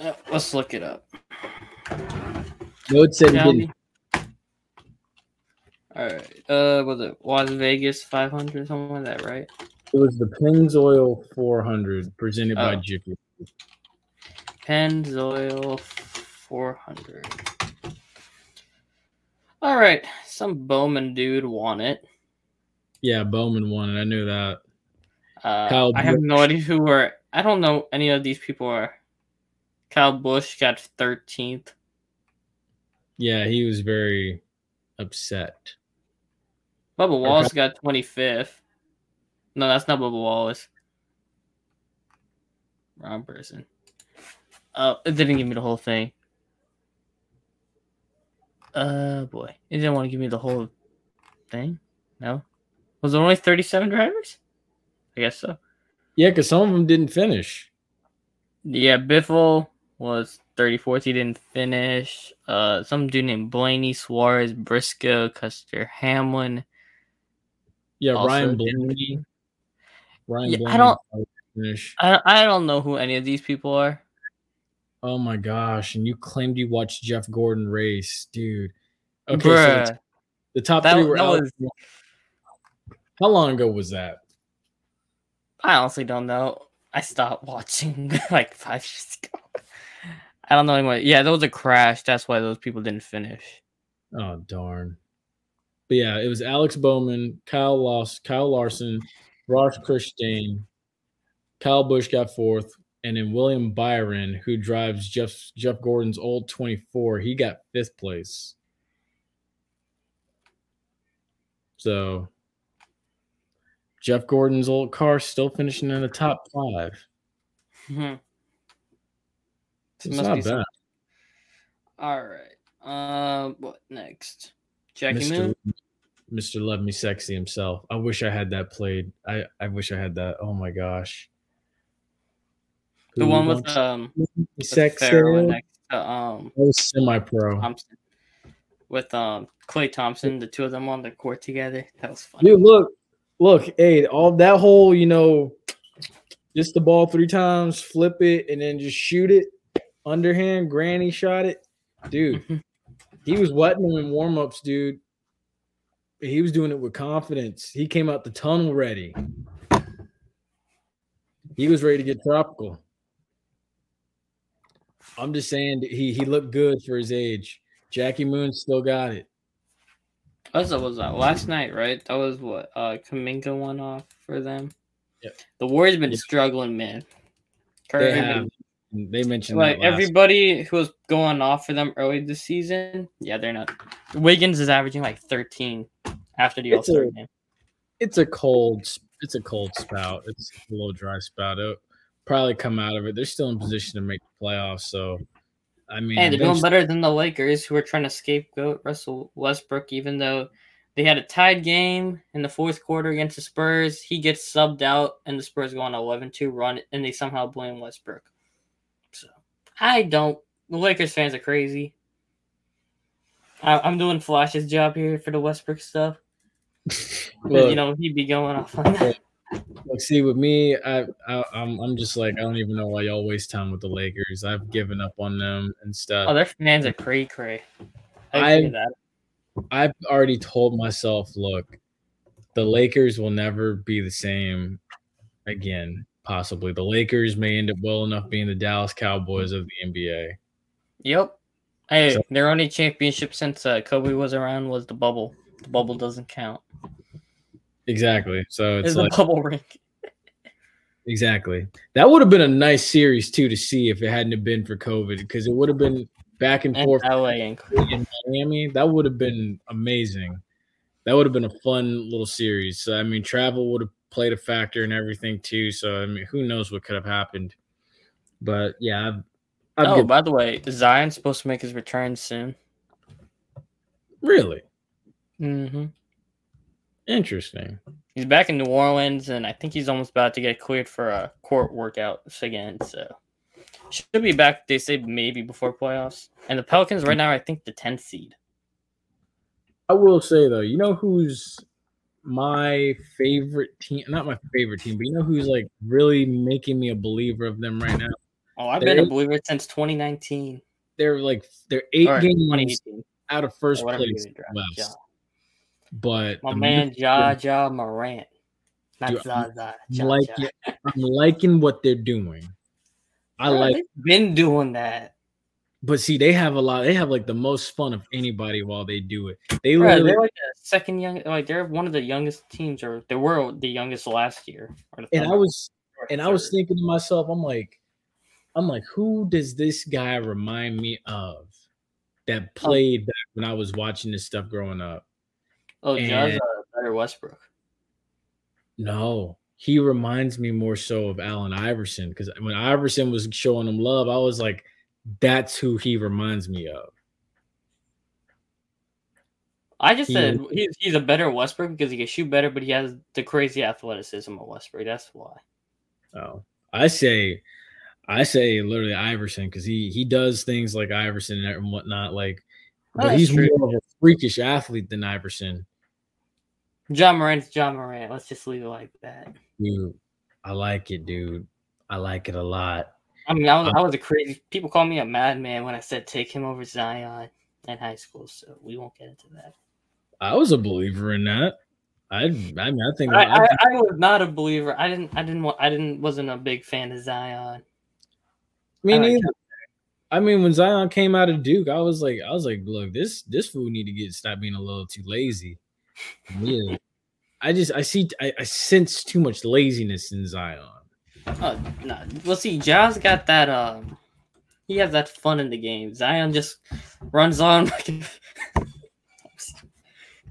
Uh, let's look it up. No, it said he didn't. All right. Uh, was it Las Vegas 500 something like that, right? It was the Pennzoil 400 presented by Oh. Jiffy. Pennzoil 400. All right, some Bowman dude won it. Yeah, Bowman won it. I knew that. Uh, Kyle I have no idea who are. I don't know any of these people are. Kyle Busch got 13th. Yeah, he was very upset. Bubba Wallace got 25th. No, that's not Bubba Wallace. Wrong person. Oh, it didn't give me the whole thing. Uh, boy. It didn't want to give me the whole thing? No? Was there only 37 drivers? I guess so. Yeah, because some of them didn't finish. Yeah, Biffle was 34th. He didn't finish. Uh, some dude named Blaney, Suarez, Briscoe, Custer Hamlin. Yeah, Ryan Blaney. Ryan Yeah, I don't- finish. I, I don't know who any of these people are. Oh my gosh! And you claimed you watched Jeff Gordon race, dude. Okay, Bruh. the- the top That- three were that Alex. How long ago was that? I honestly don't know. I stopped watching [LAUGHS] like five years ago. I don't know anymore. Yeah, there was a crash. That's why those people didn't finish. Oh darn! But yeah, it was Alex Bowman, Kyle Loss, Kyle Larson, Ross Chastain, Kyle Busch got fourth, and then William Byron, who drives Jeff Jeff Gordon's old twenty four, he got fifth place. So Jeff Gordon's old car still finishing in the top five. Mhm. It's Must not bad. All right. Um, what next? Jackie Mr. Moon. Mr. Love Me Sexy himself. I wish I had that played. I, I wish I had that. Oh my gosh. The one with um with sexy? Next to um semi pro. With um Klay Thompson, the two of them on the court together. That was fun. Dude, look, look, hey, all that whole, you know, just the ball three times, flip it, and then just shoot it. Underhand, granny shot it. Dude, [LAUGHS] he was wetting in warm-ups, dude. He was doing it with confidence. He came out the tunnel ready. He was ready to get tropical. I'm just saying he he looked good for his age. Jackie Moon still got it. What was that last night, right? That was what uh Kuminga went off for them. Yep. The Warriors been Yep. struggling, man. They have. They mentioned like everybody who was going off for them early this season. Yeah, they're not. Wiggins is averaging like 13 after the All Star game. it's a cold it's a cold spout. It's a little dry spout. It'll probably come out of it. They're still in position to make the playoffs. So I mean Hey, they're doing better than the Lakers, who are trying to scapegoat Russell Westbrook, even though they had a tied game in the fourth quarter against the Spurs. He gets subbed out, and the Spurs go on an 11 2 run, and they somehow blame Westbrook. So I don't. The Lakers fans are crazy. I, I'm doing Flash's job here for the Westbrook stuff. [LAUGHS] Look, you know, he'd be going off on that. [LAUGHS] look, see with me, I, I I'm I'm just like I don't even know why y'all waste time with the Lakers. I've given up on them and stuff. Oh, their fans are cray cray. I I- see that. I've already told myself, look, the Lakers will never be the same again. Possibly the Lakers may end up well enough being the Dallas Cowboys of the NBA. Yep. Hey, So- their only championship since uh, Kobe was around was the bubble. The bubble doesn't count. Exactly. So It's it's a like bubble rink. [LAUGHS] exactly. That would have been a nice series too to see if it hadn't have been for COVID because it would have been back and And forth LA and in Miami. That would have been amazing. That would have been a fun little series. So I mean, travel would have played a factor and everything too. So I mean, who knows what could have happened? But yeah, I've, I've Oh, by the way, Zion's supposed to make his return soon. really Mm-hmm. Interesting. He's back in New Orleans, and I think he's almost about to get cleared for a court workouts again. So should be back. They say maybe before playoffs. And the Pelicans right now, I think the 10th seed. I will say though, you know who's my favorite team? Not my favorite team, but you know who's like really making me a believer of them right now. Oh, I've There been a believer since 2019 They're like they're eight or games out of first whatever place year But My man, Ja Ja Morant. Not Dude, I'm- Zaza. I'm Ja. I'm liking what they're doing. I Bro, like, been doing that. but see, they have a lot. They have like the most fun of anybody while they do it. They Bro, they're like the second young, like they're one of the youngest teams, or they were the youngest last year. or the and I was, and I was thinking to myself, I'm like, I'm like, who does this guy remind me of that oh. played back when I was watching this stuff growing up? Oh, and- uh, better Westbrook. No, he reminds me more so of Allen Iverson because when Iverson was showing him love, I was like, that's who he reminds me of. I just He said he's, he's a better Westbrook because he can shoot better, but he has the crazy athleticism of Westbrook. That's why. Oh, I say, I say literally Iverson because he he does things like Iverson and whatnot. Like, but he's true. more of a freakish athlete than Iverson. John Morant's John Morant. Let's just leave it like that. Dude, I like it, dude. I like it a lot. I mean, I was, I uh, was a crazy. People call me a madman when I said take him over Zion in high school, so we won't get into that. I was a believer in that. I, I mean, I think I, I, I, was not a believer. I didn't. I didn't. I didn't. Wasn't a big fan of Zion. me neither. I mean, when Zion came out of Duke, I was like, I was like, look, this this fool need to get stop being a little too lazy. Yeah, I just I see I, I sense too much laziness in Zion. Oh no. Well, see, Ja's got that. Um, he has that fun in the game. Zion just runs on. [LAUGHS]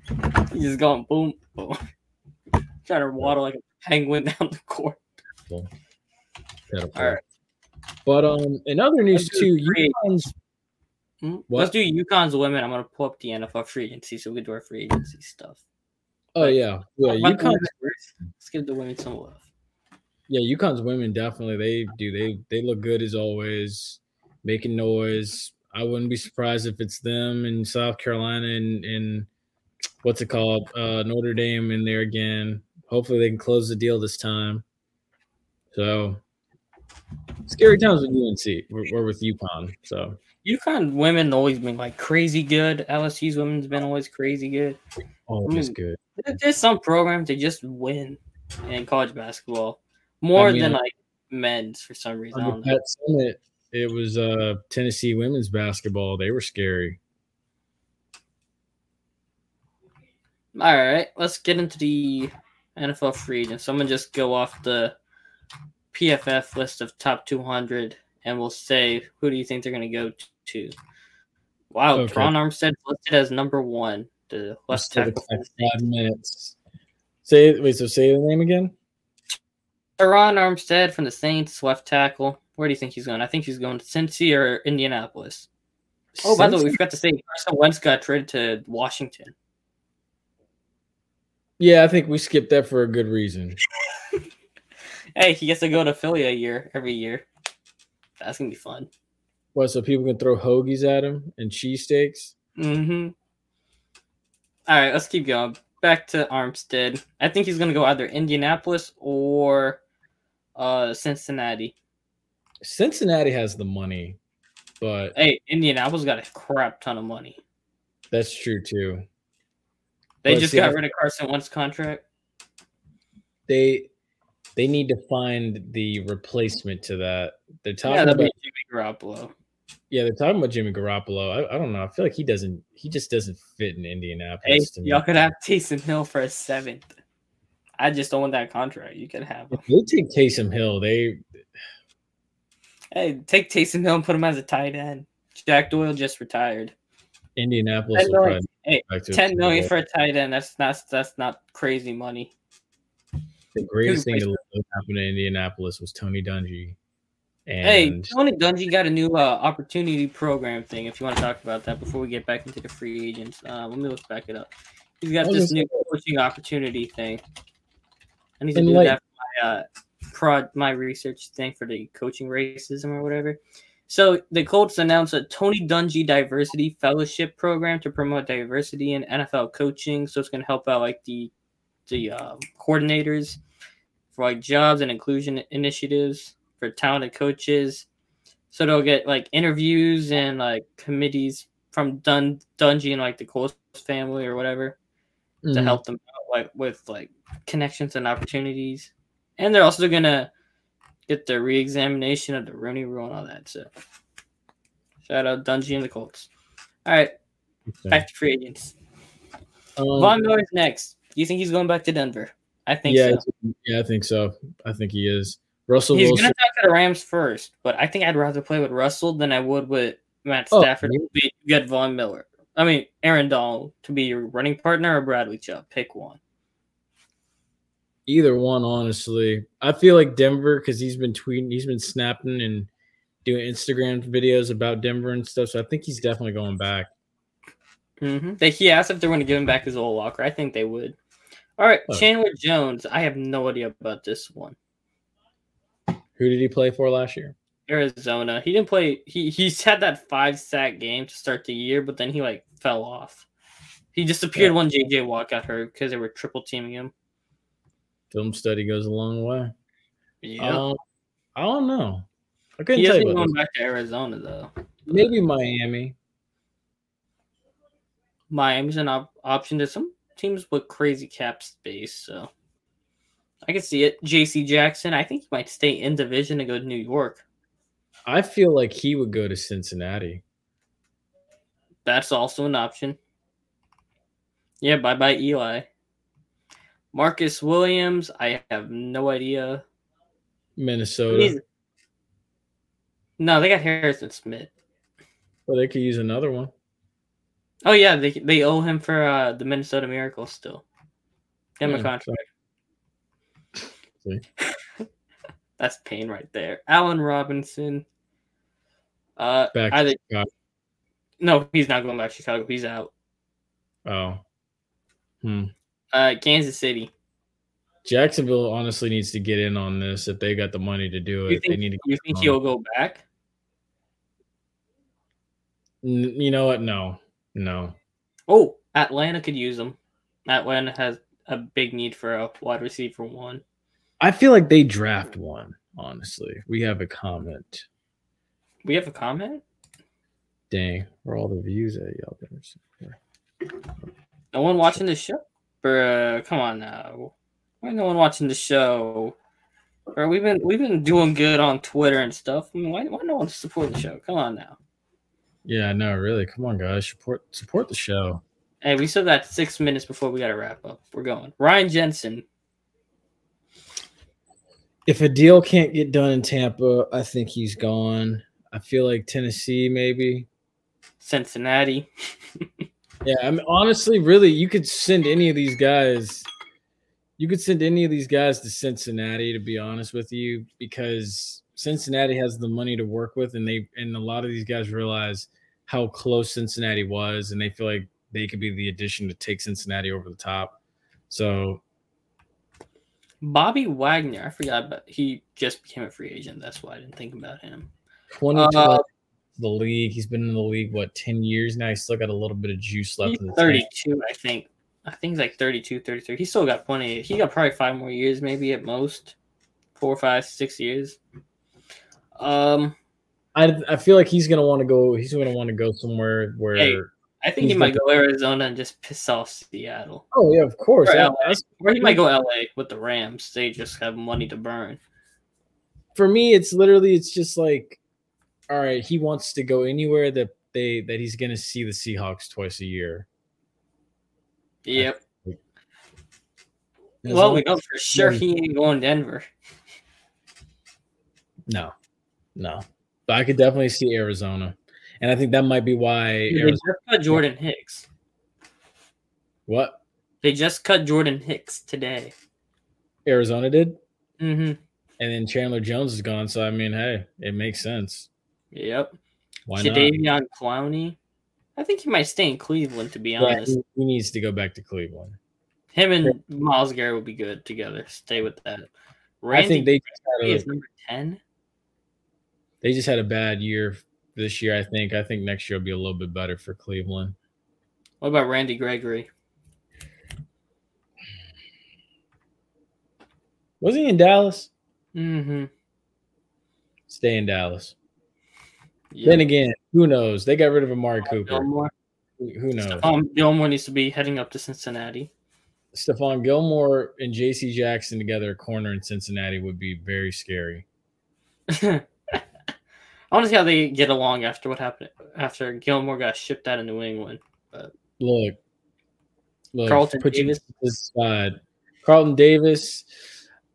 Like, [LAUGHS] he's just going boom, boom, trying to waddle like a penguin [LAUGHS] down the court. All right. But um, in other news Let's too, UConn's. What? Let's do UConn's women. I'm gonna pull up the NFL free agency so we can do our free agency stuff. oh yeah, yeah, UConn. Let's give the women some love. yeah, UConn's women definitely they do they they look good as always, making noise. I wouldn't be surprised if it's them in South Carolina and and what's it called, uh, Notre Dame in there again. Hopefully they can close the deal this time. So scary times with UNC. We're, we're with UConn. So UConn women always been like crazy good. LSU's women's been always crazy good. oh, just Mm. good. There's some programs that just win in college basketball more mean, than like- men's for some reason. I know. Summitt, it was uh Tennessee women's basketball. They were scary. All right, let's get into the NFL free agents. So I'm gonna just go off the PFF list of top 200, and we'll say who do you think they're gonna go to? Wow, Okay. Tron Armstead listed as number one, the left took tackle. five minutes. Say wait, so say the name again. Terron Armstead from the Saints, left tackle. Where do you think he's going? I think he's going to Cincy or Indianapolis. Oh, by the way, we Cincy? forgot to say Carson Wentz got traded to Washington. Yeah, I think we skipped that for a good reason. Hey, he gets to go to Philly a year every year. That's gonna be fun. What, so people can throw hoagies at him and cheesesteaks? Mm-hmm. All right, let's keep going. Back to Armstead. I think he's gonna go either Indianapolis or uh Cincinnati. Cincinnati has the money, but Hey, Indianapolis got a crap ton of money. that's true too. They But just see, got rid of Carson Wentz contract. They they need to find the replacement to that. They're talking Yeah, about Jimmy Garoppolo. yeah, they're talking about Jimmy Garoppolo. I, I don't know. I feel like he doesn't. He just doesn't fit in Indianapolis. me. y'all could have Taysom Hill for a seventh. I just don't want that contract. You could have him. If they take Taysom Hill, they Hey, take Taysom Hill and put him as a tight end. Jack Doyle just retired. Indianapolis 10 will million, hey, 10 million for a tight end. That's not that's not crazy money. The greatest thing that happened in Indianapolis was Tony Dungy. Hey, Tony Dungy got a new uh, opportunity program thing. If you want to talk about that before we get back into the free agents, uh, let me look back it up. He's got this new coaching opportunity thing. I need to And do like- that for my uh, prod, my research thing for the coaching racism or whatever. So the Colts announced a Tony Dungy Diversity Fellowship program to promote diversity in NFL coaching. So it's going to help out like the the um, coordinators for like jobs and inclusion initiatives for talented coaches. So they'll get like interviews and like committees from Dun Dungy and like the Colts family or whatever to Mhm. help them out like with like connections and opportunities. And they're also gonna get the re-examination of the Rooney Rule and all that. So shout out Dungy and the Colts. All right, back to free agents. Um, Von Miller's next. Do you think he's going back to Denver? I think yeah, so. yeah, I think so. I think he is. Russell He's Wilson. gonna talk to the Rams first, but I think I'd rather play with Russell than I would with Matt Oh, Stafford. yeah. Be- You get Von Miller. I mean Aaron Donald to be your running partner or Bradley Chubb. Pick one. Either one, honestly. I feel like Denver because he's been tweeting, he's been snapping and doing Instagram videos about Denver and stuff. So I think he's definitely going back. Mm-hmm. He asked if they're going to give him back his old locker. I think they would. All right, Oh. Chandler Jones. I have no idea about this one. Who did he play for last year? Arizona. He didn't play. He he's had that five sack game to start the year, but then he like fell off. He disappeared when JJ Watt got hurt because they were triple teaming him. Film study goes a long way. Yeah, Um, I don't know. I couldn't he tell you going this. back to Arizona though. Maybe Miami. Miami's an op- option to some teams with crazy cap space, so I can see it. J.C. Jackson. I think he might stay in division and go to New York. I feel like he would go to Cincinnati. That's also an option. Yeah, bye bye Eli. Marcus Williams, I have no idea. Minnesota. He's- No, they got Harrison Smith. Well, they could use another one. Oh yeah, they they owe him for uh, the Minnesota Miracle still. Him a contract. See. [LAUGHS] That's pain right there. Allen Robinson. Uh, Back either Chicago. no, he's not going back to Chicago. He's out. Oh. Hmm. Uh, Kansas City. Jacksonville honestly needs to get in on this if they got the money to do it. You they need to. you think he'll go back? N- You know what? No, no. Oh, Atlanta could use him. Atlanta has a big need for a wide receiver one. I feel like they draft one. Honestly, we have a comment. We have a comment. Dang, where all the views at y'all? No one watching the show. Bruh, come on now. Why no one watching the show? Bro, we've been we've been doing good on Twitter and stuff. I mean, why why no one support the show? Come on now. Yeah, no, really. Come on, guys, support support the show. Hey, we still got six minutes before we gotta wrap up. We're going. Ryan Jensen. If a deal can't get done in Tampa, I think he's gone. I feel like Tennessee, maybe. Cincinnati. [LAUGHS] Yeah, I mean, honestly, really, you could send any of these guys. You could send any of these guys to Cincinnati, to be honest with you, because Cincinnati has the money to work with, and they and a lot of these guys realize how close Cincinnati was, and they feel like they could be the addition to take Cincinnati over the top. So Bobby Wagner. I forgot, but he just became a free agent. That's why I didn't think about him. 2012, Uh, the league. He's been in the league what 10 years now. He's still got a little bit of juice left in the tank. 32, I think. I think he's like 32, 33. He's still got plenty. He got probably five more years, maybe at most. Four, five, six years. Um, I I feel like he's gonna want to go. He's gonna want to go somewhere where. Hey, I think he might go Arizona and just piss off Seattle. Oh yeah, of course. Or, LA. or he might go LA with the Rams. They just have money to burn. for me, it's literally it's just like, all right, he wants to go anywhere that they that he's gonna see the Seahawks twice a year, Yep. As Well, we know for sure he ain't going Denver. No, no. But I could definitely see Arizona, and I think that might be why. They Arizona, just cut Jordan Hicks. what They just cut Jordan Hicks today. Arizona did, Mm-hmm. and then Chandler Jones is gone. So I mean, hey, it makes sense. Yep. Why not? Jadeveon Clowney. I think he might stay in Cleveland, to be Yeah, honest. he, needs to go back to Cleveland. Him and Myles Garrett would be good together. Stay with that. I think they had is number 10. They just had a bad year this year. I think. I think next year will be a little bit better for Cleveland. What about Randy Gregory? Was he in Dallas? Mm-hmm. Stay in Dallas. Then again, who knows? They got rid of Amari Cooper. Gilmore. Who knows? Um, Gilmore needs to be heading up to Cincinnati. Stephon Gilmore and J.C. Jackson together, at corner in Cincinnati, would be very scary. [LAUGHS] I want to see how they get along after what happened after Gilmore got shipped out of New England. Look, look, Carlton put Davis. to the side. Carlton Davis.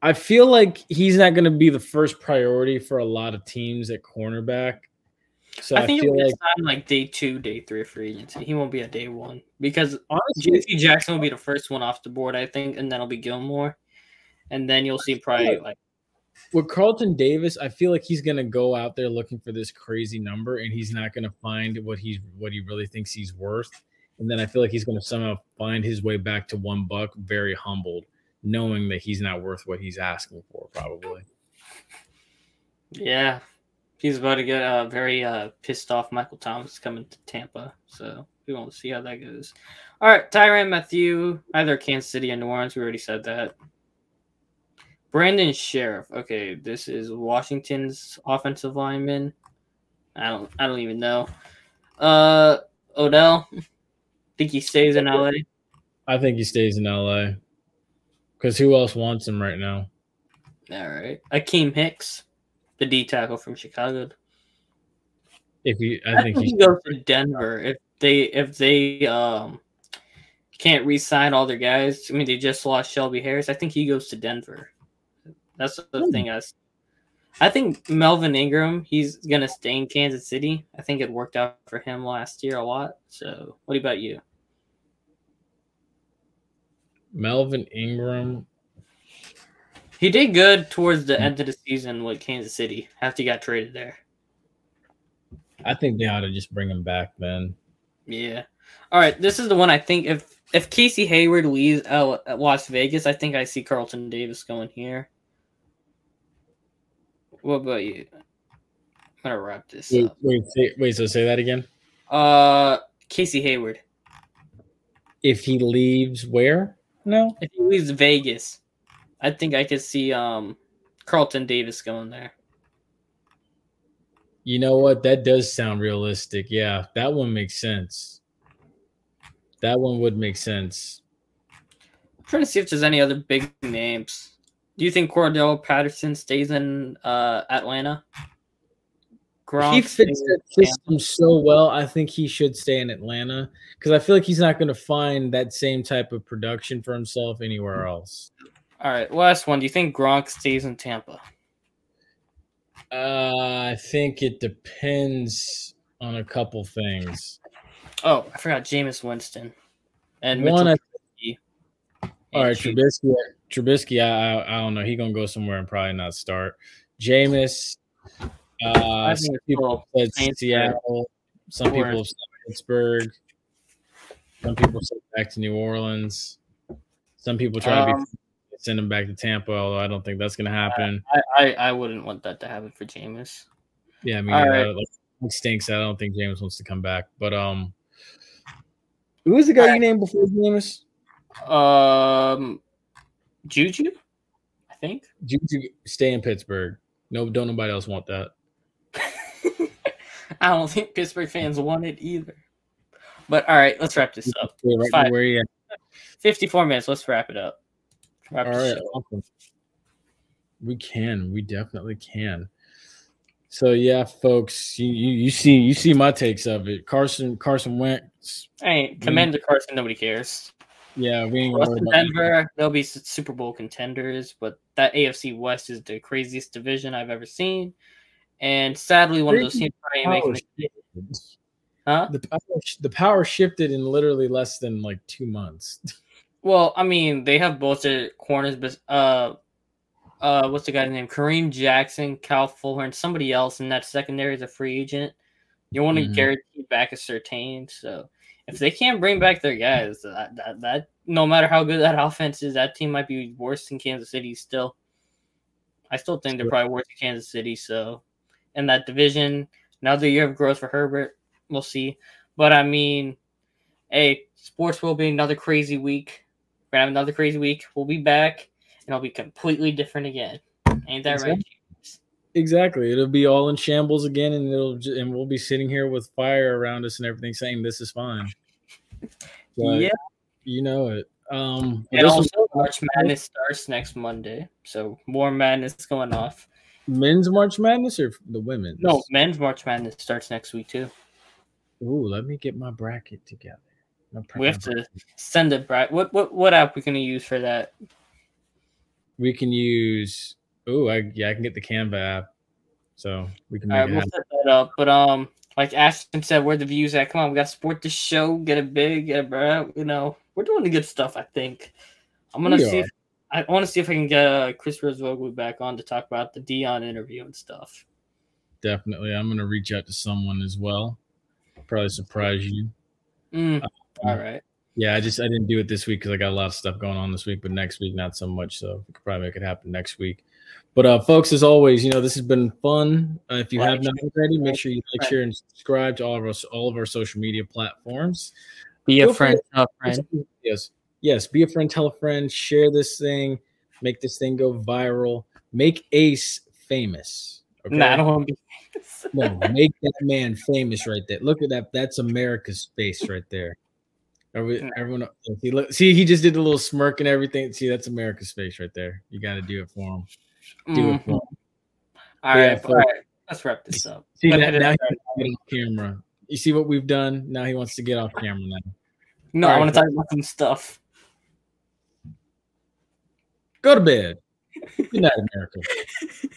I feel like he's not going to be the first priority for a lot of teams at cornerback. So I, I think feel he'll like like day two, day three of free agency. He won't be a day one because honestly, JC Jackson will be the first one off the board, I think, and then it'll be Gilmore, and then you'll see probably like with Carlton Davis, I feel like he's to go out there looking for this crazy number, and he's not to find what he's what he really thinks he's worth. And then I feel like he's to somehow find his way back to one buck, very humbled, knowing that he's not worth what he's asking for, probably. yeah, he's about to get uh, very uh, pissed off. Michael Thomas coming to Tampa, so we won't see how that goes. All right, Tyrann Mathieu, either Kansas City or New Orleans. We already said that. Brandon Scherff. Okay, this is Washington's offensive lineman. I don't. I don't even know. Uh, Odell. Think he stays in LA. I think he stays in LA because who else wants him right now? All right. Akiem Hicks, the D tackle from Chicago. If you I, I think think he he goes to Denver if they if they um can't re-sign all their guys. I mean, they just lost Shelby Harris. I think he goes to Denver. That's the Hmm. thing. I think Melvin Ingram. He's gonna stay in Kansas City. I think it worked out for him last year a lot. So, what about you? Melvin Ingram. He did good towards the end of the season with Kansas City after he got traded there. I think they ought to just bring him back then. Yeah. All right. This is the one I think if if Casey Hayward leaves uh, at Las Vegas, I think I see Carlton Davis going here. What about you? I'm gonna wrap this Wait, up. wait, say, wait. So say that again. Uh, Casey Hayward. If he leaves, where? No. If he leaves Vegas, I think I could see um Carlton Davis going there. You know what? That does sound realistic. Yeah, that one makes sense. That one would make sense. I'm trying to see if there's any other big names. Do you think Cordarrelle Patterson stays in uh Atlanta? Gronk he fits that system so well. I think he should stay in Atlanta because I feel like he's not going to find that same type of production for himself anywhere else. All right, last one. Do you think Gronk stays in Tampa? Uh, I think it depends on a couple things. Oh, I forgot Jameis Winston and One, I, Mitchell all right, Trubisky. Trubisky, I, I, I don't know. He gonna go somewhere and probably not start. Jameis. Uh, I think people said Seattle. Some people have said Pittsburgh. Some people said back to New Orleans. Some people try to Um, be send him back to Tampa, although I don't think that's gonna happen. I, I, I wouldn't want that to happen for Jameis. Yeah, I mean, all uh, like, it stinks. I don't think James wants to come back. But um, who was the guy you named before James? Um, Juju, I think. Juju stay in Pittsburgh. No, don't nobody else want that. [LAUGHS] I don't think Pittsburgh fans want it either. But all right, let's wrap this up. Yeah, right Five. where you at. 54 minutes. Let's wrap it up. Wrap All right, awesome. We can. We definitely can. So yeah, folks, you, you you see you see my takes of it. Carson Carson Wentz. Hey, Commander Carson, nobody cares. Yeah, we ain't Us worried in about Denver, they'll be Super Bowl contenders, but that AFC West is the craziest division I've ever seen. And sadly, one of those teams probably making the power huh? the power, the power shifted in literally less than like two months. [LAUGHS] Well, I mean, they have both their corners, but uh, uh, what's the guy's name? Kareem Jackson, Cal Fuller, and somebody else in that secondary is a free agent. You want to Mhm. guarantee back a certain. So if they can't bring back their guys, that, that that no matter how good that [LAUGHS] offense is, that team might be worse than Kansas City still. I still think they're probably worse than Kansas City. So in that division, another year of growth for Herbert. We'll see. But I mean, hey, sports will be another crazy week. We're gonna have another crazy week. We'll be back, and it'll be completely different again. Ain't that right? James? Exactly. It'll be all in shambles again, and it'll and we'll be sitting here with fire around us and everything, saying this is fine. But Yeah. you know it. Um, And this also, was March Madness starts next Monday, so more madness going off. men's March Madness or the women's? No, men's March Madness starts next week too. Ooh, let me get my bracket together. My We have bracket. to send it, Brad. What what what app we gonna use for that? We can use. Ooh, I yeah, I can get the Canva app, so we can All make right, it we'll set that up. But um, like Ashton said, where the views at? Come on, we got to support the show, get it big, get it, bro. You know, we're doing the good stuff. I think. I'm gonna We see if I want to see if I can get uh, Chris Rosvoglu back on to talk about the Deion interview and stuff. Definitely, I'm gonna reach out to someone as well. Probably surprise you. Mm, all right. Yeah, I just I didn't do it this week because I got a lot of stuff going on this week, but next week not so much. So we could probably make it happen next week. But uh, folks, as always, you know this has been fun. Uh, if you Like, have not already, make sure you like, share, and subscribe to all of us, all of our social media platforms. Be Feel a friend, tell a friend. [LAUGHS] Yes, yes. Be a friend, tell a friend, share this thing, make this thing go viral, make Ace famous. Okay? Nah, I don't want to be. [LAUGHS] No, make that man famous right there. Look at that. That's America's face right there. Every, everyone, see, he just did a little smirk and everything. See, that's America's face right there. You got to do it for him. Do it for Mhm. him. All Yeah, right, all right. Let's wrap this up. See, now, now he wants to get off camera. You see what we've done? Now he wants to get off camera now. no, all I right, want to talk about some stuff. Go to bed. Good night, America. [LAUGHS]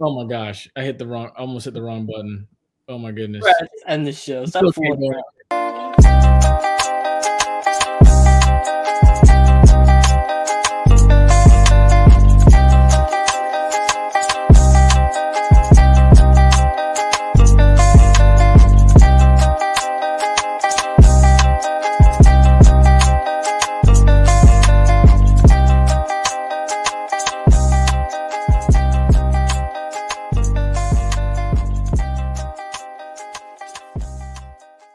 oh my gosh, I hit the wrong. Almost hit the wrong button. Oh my goodness. Right, end the show. Stop Okay, fooling bro. around.